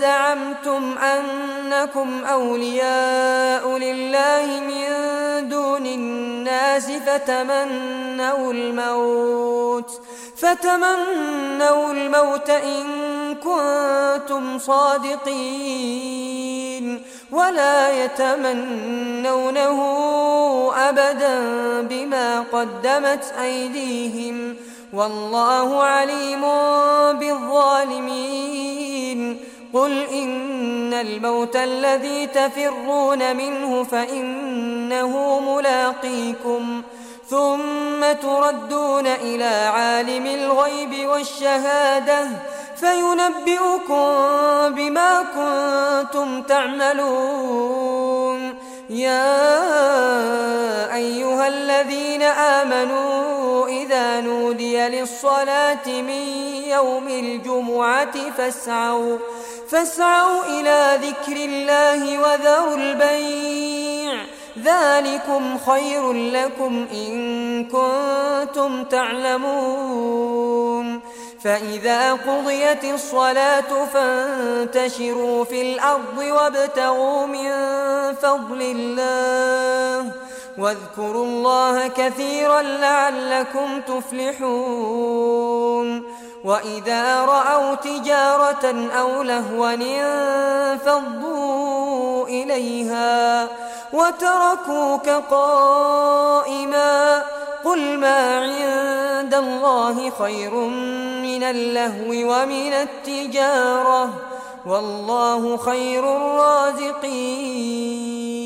زعمتم أنكم أولياء لله من دون الناس فتمنوا الموت فتمنوا الموت إن كنتم صادقين ولا يتمنونه أبدا بما قدمت أيديهم والله عليم بالظالمين. قل إن الموت الذي تفرون منه فإنه ملاقيكم ثم تردون إلى عالم الغيب والشهادة فينبئكم بما كنتم تعملون يا أيها الذين آمنوا نودي للصلاة من يوم الجمعة فاسعوا فاسعوا إلى ذكر الله وذروا البيع. ذلكم خير لكم إن كنتم تعلمون. فإذا قضيت الصلاة فانتشروا في الأرض وابتغوا من فضل الله. واذكروا الله كثيرا لعلكم تفلحون. وإذا رأوا تجارة أو لهوا انفضوا إليها وتركوك قائما. قل ما عند الله خير من اللهو ومن التجارة والله خير الرازقين.